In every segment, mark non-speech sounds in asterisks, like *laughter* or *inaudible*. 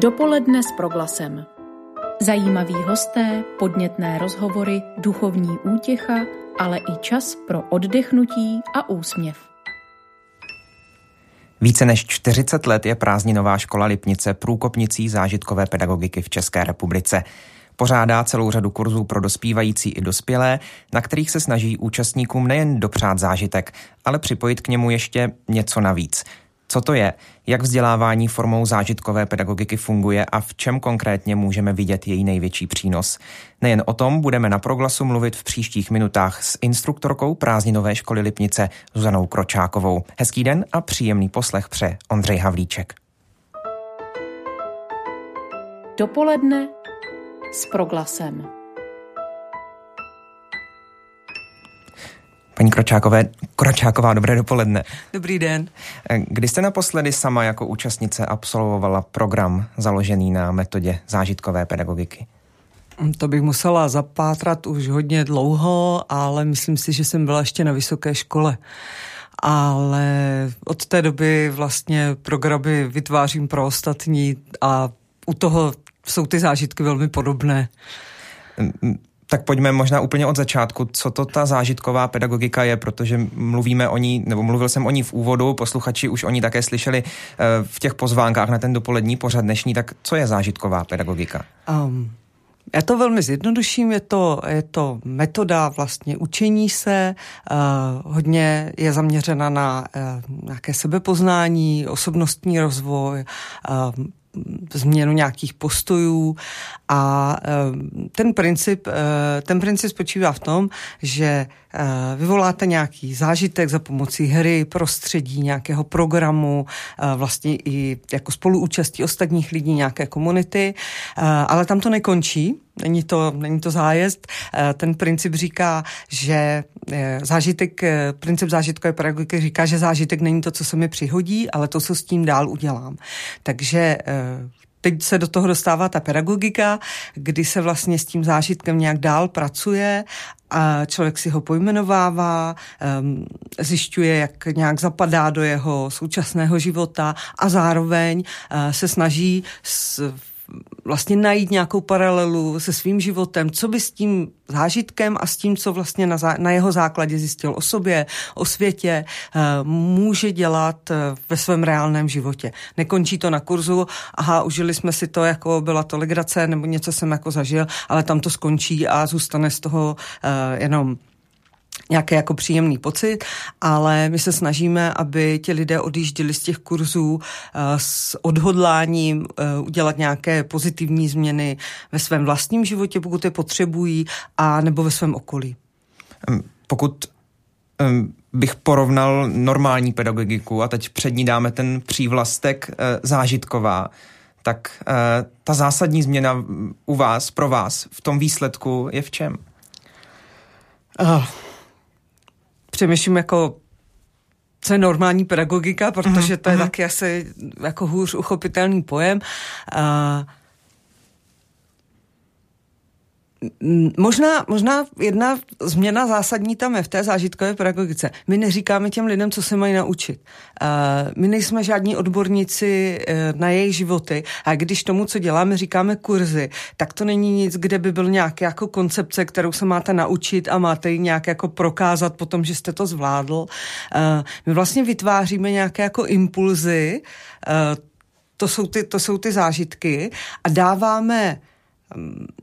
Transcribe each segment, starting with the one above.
Dopoledne s proglasem. Zajímaví hosté, podnětné rozhovory, duchovní útěcha, ale i čas pro oddechnutí a úsměv. Více než 40 let je prázdninová škola Lipnice průkopnicí zážitkové pedagogiky v České republice. Pořádá celou řadu kurzů pro dospívající i dospělé, na kterých se snaží účastníkům nejen dopřát zážitek, ale připojit k němu ještě něco navíc – co to je, jak vzdělávání formou zážitkové pedagogiky funguje a v čem konkrétně můžeme vidět její největší přínos. Nejen o tom budeme na proglasu mluvit v příštích minutách s instruktorkou prázdninové školy Lipnice Zuzanou Kročákovou. Hezký den a příjemný poslech pře Ondřej Havlíček. Dopoledne s proglasem. Paní Kročákové, Kročáková, dobré dopoledne. Dobrý den. Kdy jste naposledy sama jako účastnice absolvovala program založený na metodě zážitkové pedagogiky? To bych musela zapátrat už hodně dlouho, ale myslím si, že jsem byla ještě na vysoké škole. Ale od té doby vlastně programy vytvářím pro ostatní a u toho jsou ty zážitky velmi podobné. Tak pojďme možná úplně od začátku, co to ta zážitková pedagogika je, protože mluvíme o ní, nebo mluvil jsem o ní v úvodu, posluchači už o ní také slyšeli eh, v těch pozvánkách na ten dopolední pořad dnešní, tak co je zážitková pedagogika? Um, já to velmi zjednoduším, je to, je to metoda vlastně učení se, uh, hodně je zaměřena na uh, nějaké sebepoznání, osobnostní rozvoj, uh, změnu nějakých postojů. A eh, ten princip, eh, ten princip spočívá v tom, že vyvoláte nějaký zážitek za pomocí hry, prostředí, nějakého programu, vlastně i jako spoluúčastí ostatních lidí, nějaké komunity, ale tam to nekončí, Není to, není to zájezd. Ten princip říká, že zážitek, princip zážitkové pedagogiky říká, že zážitek není to, co se mi přihodí, ale to, co s tím dál udělám. Takže teď se do toho dostává ta pedagogika, kdy se vlastně s tím zážitkem nějak dál pracuje a člověk si ho pojmenovává, zjišťuje, jak nějak zapadá do jeho současného života a zároveň eh, se snaží vlastně najít nějakou paralelu se svým životem, co by s tím zážitkem a s tím, co vlastně na, zá, na jeho základě zjistil o sobě, o světě, uh, může dělat uh, ve svém reálném životě. Nekončí to na kurzu, aha, užili jsme si to, jako byla to legrace, nebo něco jsem jako zažil, ale tam to skončí a zůstane z toho uh, jenom nějaký jako příjemný pocit, ale my se snažíme, aby ti lidé odjížděli z těch kurzů uh, s odhodláním uh, udělat nějaké pozitivní změny ve svém vlastním životě, pokud je potřebují, a nebo ve svém okolí. Pokud bych porovnal normální pedagogiku a teď před ní dáme ten přívlastek uh, zážitková, tak ta zásadní změna u vás, pro vás, v tom výsledku je v čem? Uh přemýšlím jako co je normální pedagogika, protože to je uh-huh. taky asi jako hůř uchopitelný pojem. Uh, Možná, možná jedna změna zásadní tam je v té zážitkové pedagogice. My neříkáme těm lidem, co se mají naučit. My nejsme žádní odborníci e, na jejich životy a když tomu, co děláme, říkáme kurzy, tak to není nic, kde by byl nějaký jako koncepce, kterou se máte naučit a máte ji nějak jako prokázat potom, že jste to zvládl. My vlastně vytváříme nějaké jako impulzy, to jsou ty, to jsou ty zážitky a dáváme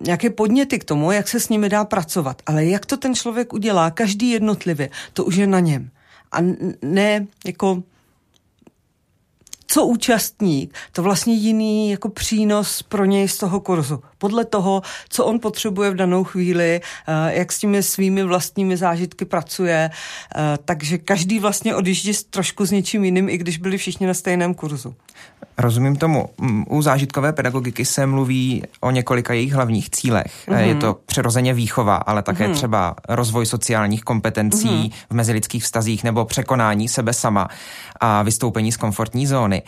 nějaké podněty k tomu, jak se s nimi dá pracovat. Ale jak to ten člověk udělá, každý jednotlivě, to už je na něm. A ne jako co účastník, to vlastně jiný jako přínos pro něj z toho kurzu. Podle toho, co on potřebuje v danou chvíli, eh, jak s těmi svými vlastními zážitky pracuje, eh, takže každý vlastně odjíždí trošku s něčím jiným, i když byli všichni na stejném kurzu. Rozumím tomu. U zážitkové pedagogiky se mluví o několika jejich hlavních cílech. Mm-hmm. Je to přirozeně výchova, ale také mm-hmm. třeba rozvoj sociálních kompetencí mm-hmm. v mezilidských vztazích nebo překonání sebe sama a vystoupení z komfortní zóny.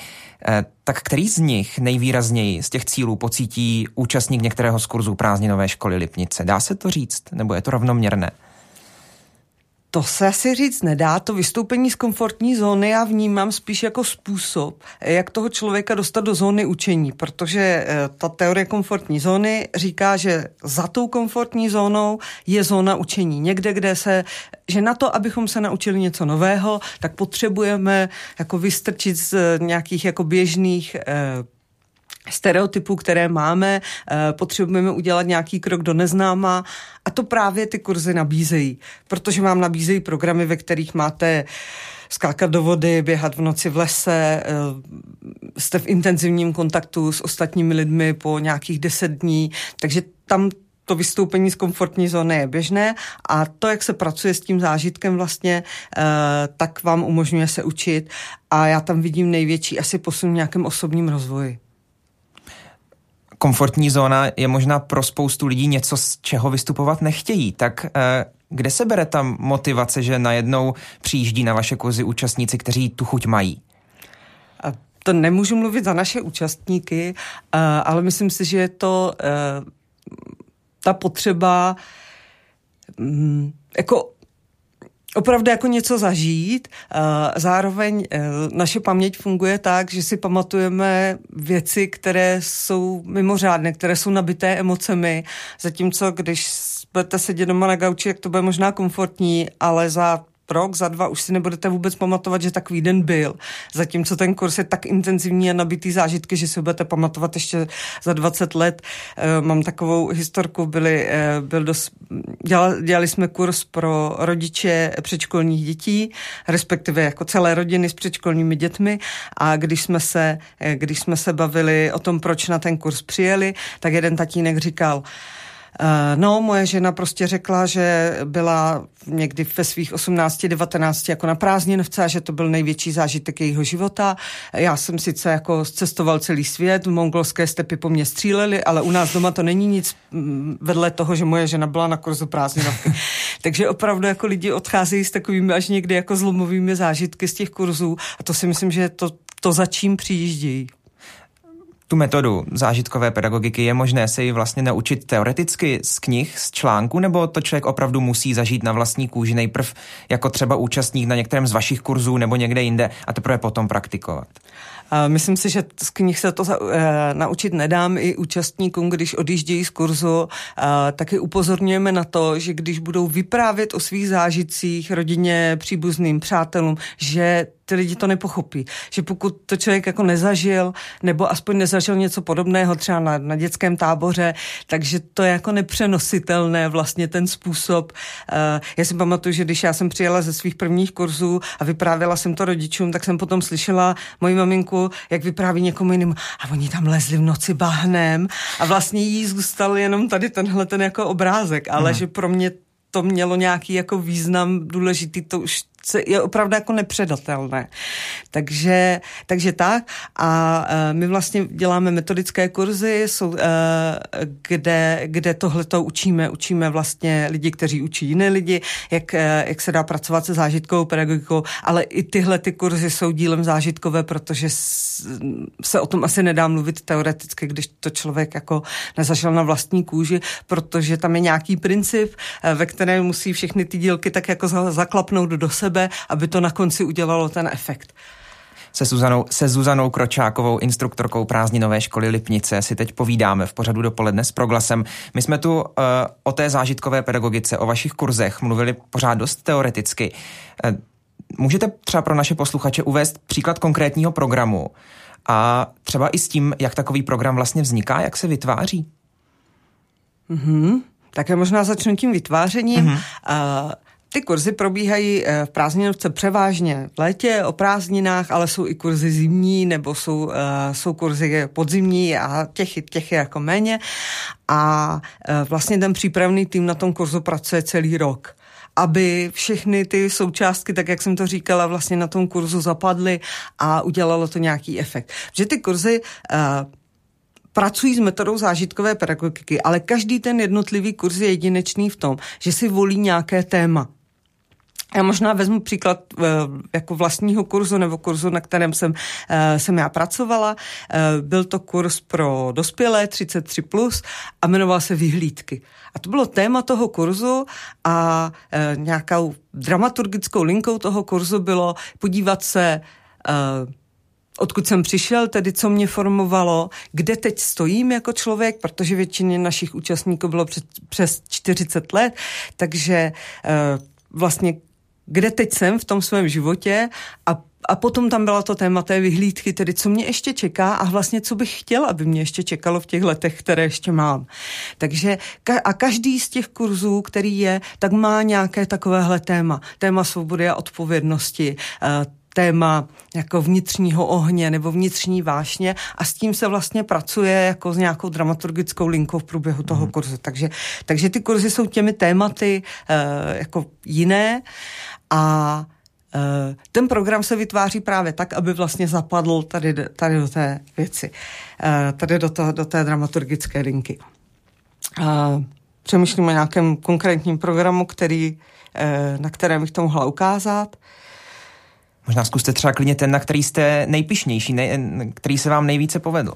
Tak který z nich nejvýrazněji z těch cílů pocítí účastník některého z kurzů prázdninové školy Lipnice? Dá se to říct? Nebo je to rovnoměrné? To se asi říct nedá. To vystoupení z komfortní zóny já vnímám spíš jako způsob, jak toho člověka dostat do zóny učení, protože eh, ta teorie komfortní zóny říká, že za tou komfortní zónou je zóna učení. Někde, kde se, že na to, abychom se naučili něco nového, tak potřebujeme jako vystrčit z nějakých jako běžných eh, stereotypů, které máme, eh, potřebujeme udělat nějaký krok do neznáma a to právě ty kurzy nabízejí, protože vám nabízejí programy, ve kterých máte skákat do vody, běhat v noci v lese, eh, jste v intenzivním kontaktu s ostatními lidmi po nějakých deset dní, takže tam to vystoupení z komfortní zóny je běžné a to, jak se pracuje s tím zážitkem vlastně, eh, tak vám umožňuje se učit a já tam vidím největší asi posun v nějakém osobním rozvoji komfortní zóna je možná pro spoustu lidí něco, z čeho vystupovat nechtějí. Tak eh, kde se bere ta motivace, že najednou přijíždí na vaše kurzy účastníci, kteří tu chuť mají? To nemůžu mluvit za naše účastníky, eh, ale myslím si, že je to eh, ta potřeba mm, jako opravdu jako něco zažít. Zároveň e, naše paměť funguje tak, že si pamatujeme věci, které jsou mimořádné, které jsou nabité emocemi, zatímco když budete sedět doma na gauči, jak to bude možná komfortní, ale za rok, za dva už si nebudete vůbec pamatovat, že takový den byl. Zatímco ten kurz je tak intenzivní a nabitý zážitky, že si budete pamatovat ještě za 20 let. E, mám takovou historku, byli, e, byl dos, dělali, dělali jsme kurz pro rodiče předškolních dětí, respektive jako celé rodiny s předškolními dětmi a když jsme se, e, když jsme se bavili o tom, proč na ten kurz přijeli, tak jeden tatínek říkal, Eh, no, moje žena prostě řekla, že byla někdy ve svých 18-19 jako na prázdninovce a že to byl největší zážitek jejího života. Já jsem sice jako cestoval celý svět, v mongolské stepy po mně stříleli, ale u nás doma to není nic mm, vedle toho, že moje žena byla na kurzu prázdninovky. *laughs* Takže opravdu jako lidi odcházejí s takovými až někdy jako zlomovými zážitky z těch kurzů a to si myslím, že je to, to za čím přijíždějí tu metodu zážitkové pedagogiky je možné se ji vlastně naučit teoreticky z knih, z článku, nebo to člověk opravdu musí zažít na vlastní kůži nejprv jako třeba účastník na některém z vašich kurzů nebo někde jinde a teprve potom praktikovat? Myslím si, že z knih se to e, naučit nedám i účastníkům, když odjíždějí z kurzu. Taky upozorňujeme na to, že když budou vyprávět o svých zážitcích rodině, příbuzným, přátelům, že ty lidi to nepochopí. Že pokud to člověk jako nezažil, nebo aspoň nezažil něco podobného třeba na, na dětském táboře, takže to je jako nepřenositelné vlastně ten způsob. Uh, já si pamatuju, že když já jsem přijela ze svých prvních kurzů a vyprávěla jsem to rodičům, tak jsem potom slyšela moji maminku, jak vypráví někomu jinému a oni tam lezli v noci bahnem a vlastně jí zůstal jenom tady tenhle ten jako obrázek, ale hmm. že pro mě to mělo nějaký jako význam důležitý, to už je opravdu jako nepředatelné. Takže, takže tak. A uh, my vlastně děláme metodické kurzy, jsou, uh, kde, kde tohle to učíme. Učíme vlastně lidi, kteří učí jiné lidi, jak, uh, jak se dá pracovat se zážitkovou pedagogikou, ale i tyhle ty kurzy jsou dílem zážitkové, protože se o tom asi nedá mluvit teoreticky, když to člověk jako nezažil na vlastní kůži, protože tam je nějaký princip, ve kterém musí všechny ty dílky tak jako zaklapnout do sebe sebe, aby to na konci udělalo ten efekt. Se Zuzanou, se Zuzanou Kročákovou, instruktorkou prázdninové školy Lipnice, si teď povídáme v pořadu dopoledne s Proglasem. My jsme tu uh, o té zážitkové pedagogice, o vašich kurzech mluvili pořád dost teoreticky. Uh, můžete třeba pro naše posluchače uvést příklad konkrétního programu a třeba i s tím, jak takový program vlastně vzniká, jak se vytváří? Mm-hmm. Tak já možná začnu tím vytvářením. Mm-hmm. Uh, ty kurzy probíhají eh, v prázdninovce převážně v létě, o prázdninách, ale jsou i kurzy zimní, nebo jsou, uh, jsou kurzy podzimní a těch, těch je jako méně. A uh, vlastně ten přípravný tým na tom kurzu pracuje celý rok aby všechny ty součástky, tak jak jsem to říkala, vlastně na tom kurzu zapadly a udělalo to nějaký efekt. Že ty kurzy pracují s metodou zážitkové pedagogiky, ale každý ten jednotlivý kurz je jedinečný v tom, že si volí nějaké téma Já možná vezmu příklad eh, jako vlastního kurzu nebo kurzu, na kterém jsem, eh, jsem já pracovala. Eh, byl to kurz pro dospělé 33+, plus a jmenoval se Vyhlídky. A to bylo téma toho kurzu a nějakou dramaturgickou linkou toho kurzu bylo podívat se odkud jsem přišel, tedy co mě formovalo, kde teď stojím jako člověk, protože většině našich účastníků bylo před, přes 40 let, takže vlastně kde teď jsem v tom svém životě a a potom tam byla to téma té vyhlídky, tedy co mě ještě čeká a vlastně co bych chtěla, aby mě ještě čekalo v těch letech, které ještě mám. Takže a každý z těch kurzů, který je, tak má nějaké takovéhle téma. Téma svobody a odpovědnosti, eh, téma jako vnitřního ohně nebo vnitřní vášně a s tím se vlastně pracuje jako s nějakou dramaturgickou linkou v průběhu toho mm. kurzu. Takže, takže ty kurzy jsou těmi tématy uh, jako jiné a uh, ten program se vytváří právě tak, aby vlastně zapadl tady, tady do té věci, uh, tady do, to, do té dramaturgické linky. Uh, přemýšlím o nějakém konkrétním programu, který, na kterém bych to mohla ukázat. Možná zkuste třeba klidně ten, na který jste nejpišnější, nej, který se vám nejvíce povedl.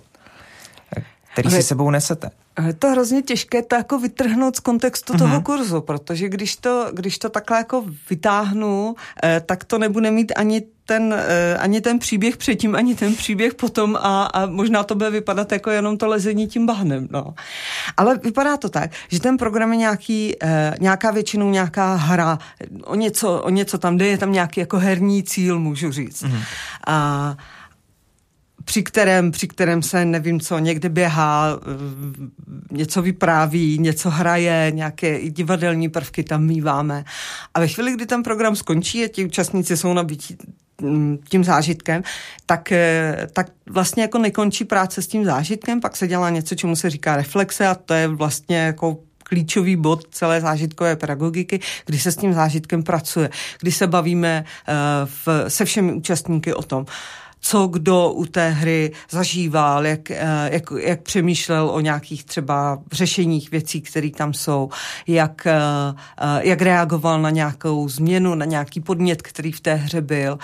Který Ale... si sebou nesete. Je to hrozně těžké to jako vytrhnout z kontextu uh-huh. toho mhm. kurzu, protože když to, když to takhle jako vytáhnu, eh, tak to nebude mít ani ten, eh, ani ten příběh předtím, ani ten příběh potom a, a možná to bude vypadat jako jenom to lezení tím bahnem. No. Ale vypadá to tak, že ten program je nějaký, eh, nějaká většinou nějaká hra, o něco, o něco tam jde, je tam nějaký jako herní cíl, můžu říct. Uh-huh. A při kterém, při kterém se nevím co, někde běhá, eh, něco vypráví, něco hraje, nějaké divadelní prvky tam míváme. A ve chvíli, kdy ten program skončí a ti účastníci jsou nabití mm, tím zážitkem, tak, eh, tak vlastně jako nekončí práce s tím zážitkem, pak se dělá něco, čemu se říká reflexe a to je vlastně jako klíčový bod celé zážitkové pedagogiky, kdy se s tím zážitkem pracuje, kdy se bavíme uh, v, se všemi účastníky o tom, co kdo u té hry zažíval, jak, eh, jak, jak přemýšlel o nějakých třeba řešeních věcí, které tam jsou, jak, eh, eh, jak reagoval na nějakou změnu, na nějaký podnět, který v té hře byl.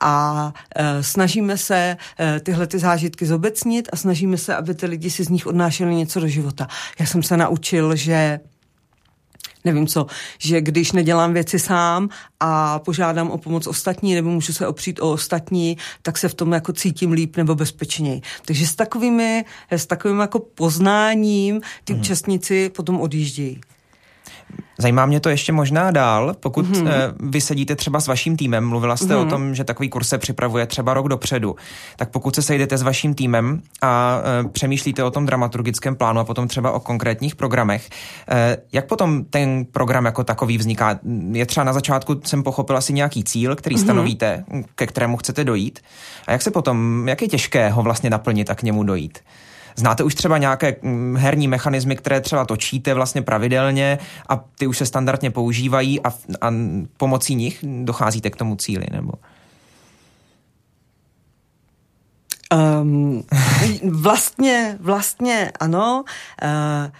A snažíme se tyhle ty zážitky zobecnit a snažíme se, aby ty lidi si z nich odnášeli něco do života. Já jsem se naučil, že nevím co, že když nedělám věci sám a požádám o pomoc ostatní nebo můžu se opřít o ostatní, tak se v tom jako cítím líp nebo bezpečněji. Takže s takovými, s takovým jako poznáním ty hmm. účastníci potom odjíždějí. Zajímá mě to ještě možná dál, pokud mm-hmm. vy sedíte třeba s vaším týmem, mluvila jste mm-hmm. o mhm. tom, že takový kurz se připravuje třeba rok dopředu, tak pokud se sejdete s vaším týmem a e, přemýšlíte o tom dramaturgickém plánu a potom třeba o konkrétních programech, e, jak potom ten program jako takový vzniká? Je třeba na začátku, jsem pochopil asi nějaký cíl, který mm-hmm. stanovíte, ke kterému chcete dojít a jak se potom, jak je těžké ho vlastně naplnit a k němu dojít? Znáte už třeba nějaké mm, herní mechanismy, které třeba točíte vlastně pravidelně a ty už se standardně používají a, a pomocí nich docházíte k tomu cíli, nebo? Um, *laughs* vlastně, vlastně ano. Uh,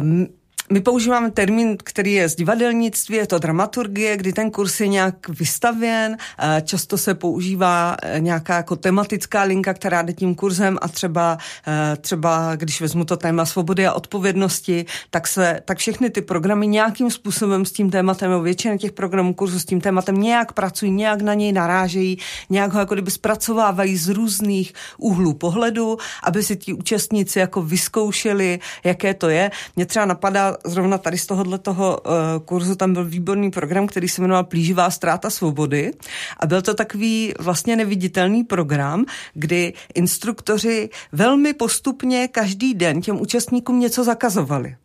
um, my používáme termín, který je z divadelnictví, je to dramaturgie, kdy ten kurz je nějak vystavěn, často se používá eh, nějaká jako tematická linka, která jde tím kurzem a třeba, eh, třeba když vezmu to téma svobody a odpovědnosti, tak, se, tak všechny ty programy nějakým způsobem s tím tématem, nebo většina těch programů kurzu s tím tématem nějak pracují, nějak na něj narážejí, nějak ho jako kdyby zpracovávají z různých úhlů pohledu, aby si ti účastníci jako vyzkoušeli, jaké to je. Mě třeba napadá zrovna tady z tohohle toho uh, kurzu tam byl výborný program, který se jmenoval Plíživá ztráta svobody a byl to takový vlastně neviditelný program, kdy instruktoři velmi postupně každý den těm účastníkům něco zakazovali.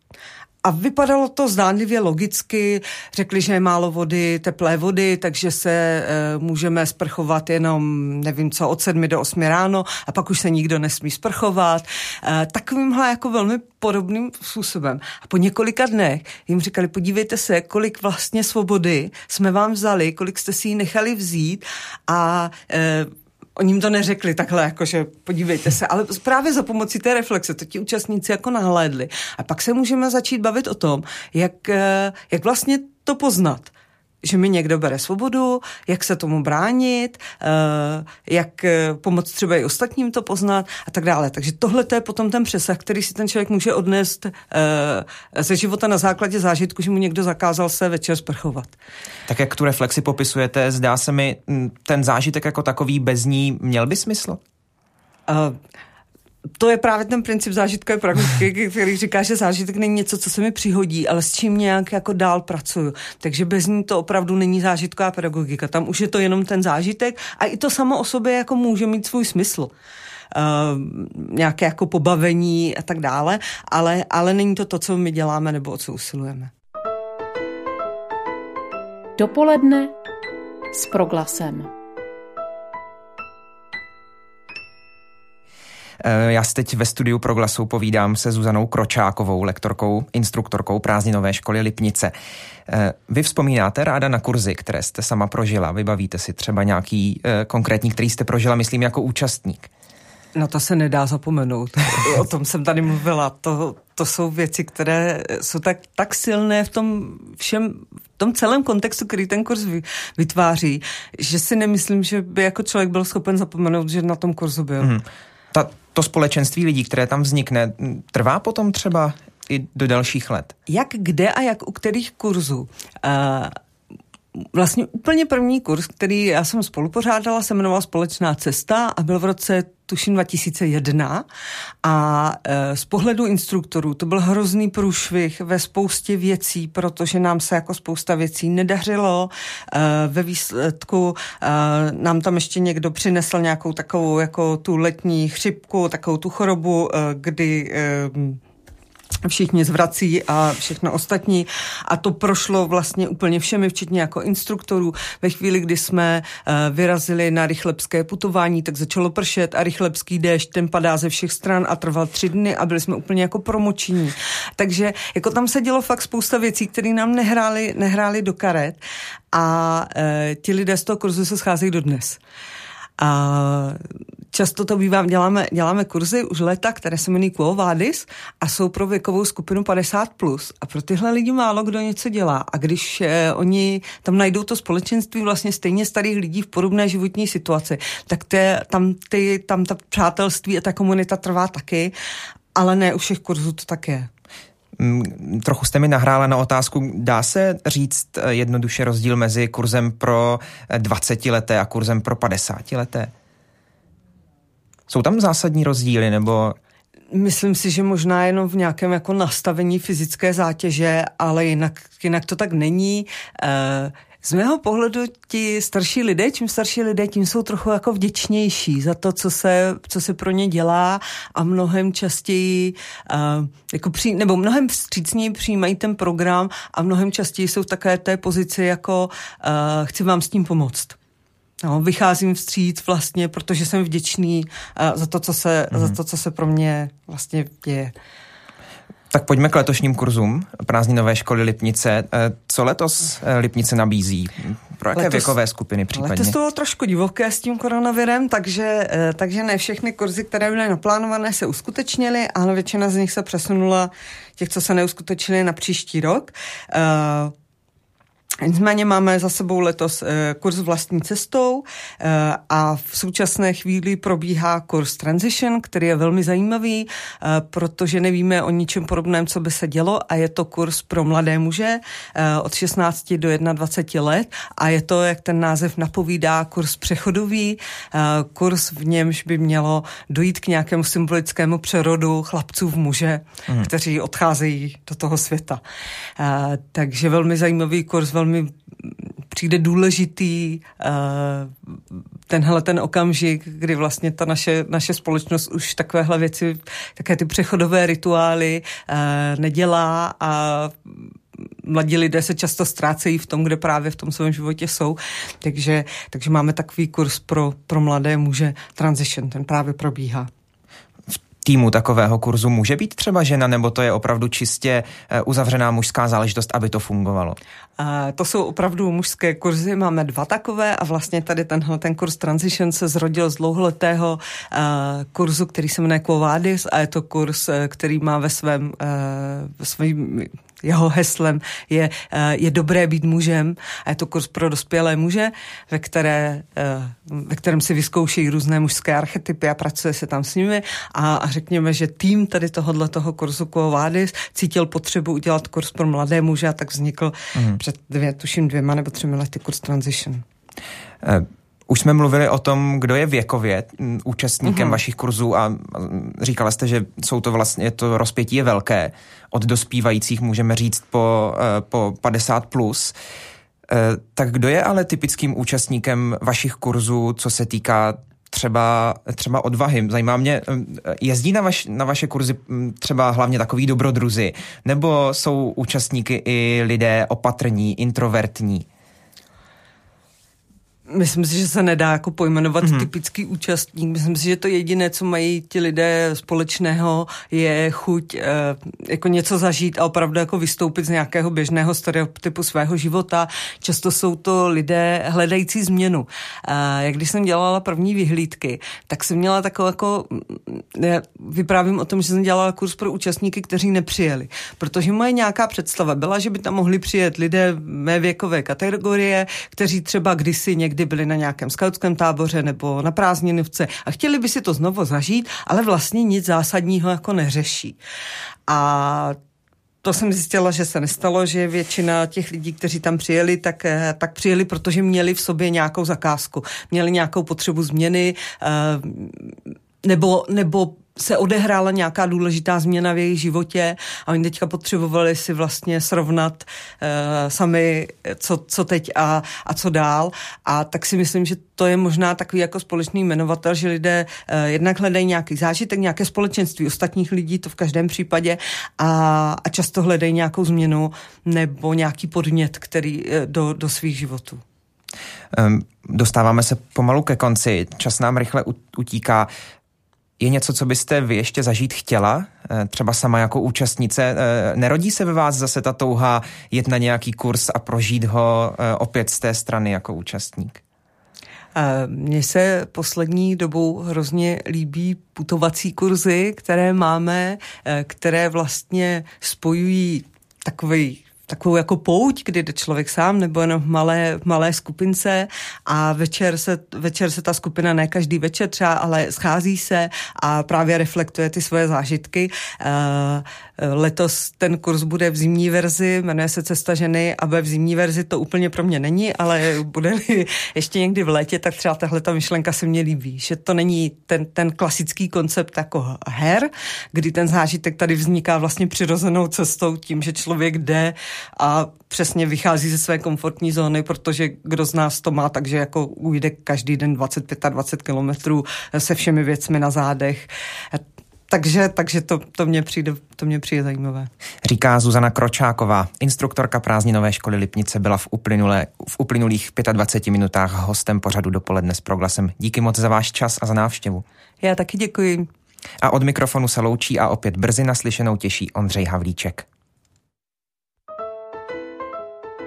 A vypadalo to zdánlivě logicky. Řekli, že je málo vody, teplé vody, takže se e, můžeme sprchovat jenom, nevím co, od sedmi do osmi ráno a pak už se nikdo nesmí sprchovat. E, takovýmhle jako velmi podobným způsobem. A po několika dnech jim říkali, podívejte se, kolik vlastně svobody jsme vám vzali, kolik jste si ji nechali vzít a e, Oni jim to neřekli takhle, jakože podívejte se, ale právě za pomocí té reflexe to ti účastníci jako nahlédli. A pak se můžeme začít bavit o tom, jak, eh, jak vlastně to poznat že mi někdo bere svobodu, jak se tomu bránit, eh, jak eh, pomoct třeba i ostatním to poznat a tak dále. Takže tohle je potom ten přesah, který si ten člověk může odnést eh, ze života na základě zážitku, že mu někdo zakázal se večer sprchovat. Tak jak tu reflexi popisujete, zdá se mi, ten zážitek jako takový bez ní měl by smysl? Uh, to je právě ten princip zážitkové praktiky, *laughs* který říká, že zážitek není něco, co se mi přihodí, ale s čím nějak jako dál pracuju. Takže bez ní to opravdu není zážitková pedagogika. Tam už je to jenom ten zážitek a i to samo o sobě jako může mít svůj smysl. Uh, nějaké jako pobavení a tak dále, ale, ale není to to, co my děláme nebo o co usilujeme. Dopoledne s proglasem. Já si teď ve studiu Proglasu povídám se Zuzanou Kročákovou, lektorkou, instruktorkou prázdninové školy Lipnice. Eh, vy vzpomínáte ráda na kurzy, které jste sama prožila? Vybavíte si třeba nějaký eh, konkrétní, který jste prožila, myslím, jako účastník? No to se nedá zapomenout. *laughs* o tom jsem tady mluvila. To, to jsou věci, které jsou tak, tak silné v tom všem, v tom celém kontextu, který ten kurz vytváří, že si nemyslím, že by jako člověk byl schopen zapomenout, že na tom kurzu byl. Hmm. Ta, to společenství lidí, které tam vznikne, trvá potom třeba i do dalších let? Jak kde a jak u kterých kurzů? Uh, vlastně úplně první kurz, který já jsem spolupořádala, se jmenoval Společná cesta a byl v roce tuším 2001 a e, z pohledu instruktorů to byl hrozný průšvih ve spoustě věcí, protože nám se jako spousta věcí nedařilo. E, ve výsledku e, nám tam ještě někdo přinesl nějakou takovou jako tu letní chřipku, takovou tu chorobu, e, kdy e, všichni zvrací a všechno ostatní. A to prošlo vlastně úplně všemi, včetně jako instruktorů. Ve chvíli, kdy jsme uh, vyrazili na rychlebské putování, tak začalo pršet a rychlebský déšť, ten padá ze všech stran a trval tři dny a byli jsme úplně jako promoční. Takže jako tam se dělo fakt spousta věcí, které nám nehrály, nehrály do karet a uh, ti lidé z toho kurzu se scházejí do dnes. A často to bývá, děláme, děláme kurzy už leta, které se jmenují Quo Vadis a jsou pro věkovou skupinu 50+. Plus. A pro tyhle lidi málo kdo něco dělá. A když eh, oni tam najdou to společenství vlastně stejně starých lidí v podobné životní situaci, tak te, tam, ty, tam ta přátelství a ta komunita trvá taky, ale ne u všech kurzů to tak je. Mm, trochu jste mi nahrála na otázku, dá se říct eh, jednoduše rozdíl mezi kurzem pro 20 eh, leté a kurzem pro 50 leté? Jsou tam zásadní rozdíly nebo... Myslím si, že možná jenom v nějakém jako nastavení fyzické zátěže, ale jinak, jinak to tak není. Uh, z mého pohledu ti starší lidé, čím starší lidé, tím jsou trochu jako vděčnější za to, co se, co se pro ně dělá a mnohem častěji, uh, jako při, nebo mnohem vstřícněji přijímají ten program a mnohem častěji jsou v takové té pozici jako uh, chci vám s tím pomoct. No, vycházím vstříc vlastně, protože jsem vděčný uh, za, to, co se, mm-hmm. za mhm. to, co se pro mě vlastně děje. Tak pojďme k letošním kurzům prázdninové školy Lipnice. Eh, co letos eh, Lipnice nabízí? Pro jaké letos, věkové skupiny případně? Letos to bylo trošku divoké s tím koronavirem, takže, eh, takže ne všechny kurzy, které byly naplánované, se uskutečnily, ale většina z nich se přesunula, těch, co se neuskutečnily, na příští rok. Nicméně máme za sebou letos eh, kurz vlastní cestou eh, a v současné chvíli probíhá kurz Transition, který je velmi zajímavý, eh, protože nevíme o ničem podobném, co by se dělo a je to kurz pro mladé muže od 16 do 21 let a je to, jak ten název napovídá, kurz přechodový, kurz v němž by mělo dojít k nějakému symbolickému přerodu chlapců v muže, hmm. kteří odcházejí do toho světa. Takže velmi zajímavý kurz, velmi velmi přijde důležitý uh, tenhle ten okamžik, kdy vlastně ta naše, naše společnost už takovéhle věci, také ty přechodové rituály uh, nedělá a mladí lidé se často ztrácejí v tom, kde právě v tom svém životě jsou. Takže, takže máme takový kurz pro, pro mladé muže Transition, ten právě probíhá týmu takového kurzu může být třeba žena, nebo to je opravdu čistě eh, uzavřená mužská záležitost, aby to fungovalo? Uh, to jsou opravdu mužské kurzy, máme dva takové a vlastně tady tenhle ten kurz Transition se zrodil z dlouholetého uh, kurzu, který se jmenuje Quo Vadis a je to kurz, uh, který má ve svém, ve svém jeho heslem je, eh, je dobré být mužem a je to kurz pro dospělé muže, ve, které, eh, ve kterém si vyzkouší různé mužské archetypy a pracuje se tam s nimi a, a řekněme, že tým tady tohohle toho kurzu Quo Vadis cítil potřebu udělat kurz pro mladé muže a tak vznikl mm. před dvě, tuším dvěma nebo třemi lety kurz Transition. Už jsme mluvili o tom, kdo je věkově účastníkem mm-hmm. vašich kurzů a říkala jste, že jsou to vlastně, to rozpětí je velké. Od dospívajících můžeme říct po, eh, po 50 plus. Eh, tak kdo je ale typickým účastníkem vašich kurzů, co se týká třeba, třeba odvahy. Zajímá mě, jezdí na, vaš, na vaše kurzy třeba hlavně takový dobrodruzi, nebo jsou účastníky i lidé opatrní, introvertní? Myslím si, že se nedá jako pojmenovat mm-hmm. typický účastník. Myslím si, že to jediné, co mají ti lidé společného, je chuť e, jako něco zažít a opravdu jako vystoupit z nějakého běžného stereotypu svého života. Často jsou to lidé hledající změnu. E, jak když jsem dělala první vyhlídky, tak jsem měla takovou jako, já vyprávím o tom, že jsem dělala kurz pro účastníky, kteří nepřijeli. Protože moje nějaká představa byla, že by tam mohli přijet lidé mé věkové kategorie, kteří třeba kdysi někdy kdy byli na nějakém skautském táboře nebo na prázdninovce a chtěli by si to znovu zažít, ale vlastně nic zásadního jako neřeší. A to jsem zjistila, že se nestalo, že většina těch lidí, kteří tam přijeli, tak, eh, tak přijeli, protože měli v sobě nějakou zakázku, měli nějakou potřebu změny, eh, nebo, nebo se odehrála nějaká důležitá změna v jejich životě a oni teďka potřebovali si vlastně srovnat uh, sami, co, co teď a, a co dál. A tak si myslím, že to je možná takový jako společný jmenovatel, že lidé uh, jednak hledají nějaký zážitek, nějaké společenství ostatních lidí, to v každém případě, a, a často hledají nějakou změnu nebo nějaký podnět, který uh, do, do svých životů. Um, dostáváme se pomalu ke konci, čas nám rychle utíká. Je něco, co byste vy ještě zažít chtěla, eh, třeba sama jako účastnice? Eh, nerodí se ve vás zase ta touha jet na nějaký kurz a prožít ho eh, opět z té strany jako účastník? Mně se poslední dobou hrozně líbí putovací kurzy, které máme, které vlastně spojují takový takovou jako pouť, kdy jde člověk sám nebo jenom v malé, v malé skupince a večer se, večer se ta skupina, ne každý večer třeba, ale schází se a právě reflektuje ty svoje zážitky. Uh, Letos ten kurz bude v zimní verzi, jmenuje se Cesta ženy a bude v zimní verzi, to úplně pro mě není, ale bude ještě někdy v létě, tak třeba tahle ta myšlenka se mně líbí, že to není ten, ten klasický koncept jako her, kdy ten zážitek tady vzniká vlastně přirozenou cestou tím, že člověk jde a přesně vychází ze své komfortní zóny, protože kdo z nás to má, takže jako ujde každý den 25 a 20 kilometrů se všemi věcmi na zádech takže, takže to, to, mě přijde, to mě přijde zajímavé. Říká Zuzana Kročáková, instruktorka prázdninové školy Lipnice, byla v, uplynulé, v uplynulých 25 minutách hostem pořadu dopoledne s proglasem. Díky moc za váš čas a za návštěvu. Já taky děkuji. A od mikrofonu se loučí a opět brzy naslyšenou těší Ondřej Havlíček.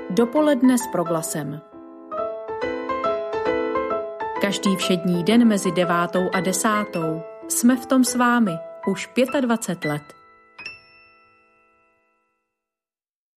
Dopoledne s proglasem. Každý všední den mezi devátou a desátou jsme v tom s vámi – už 25 let.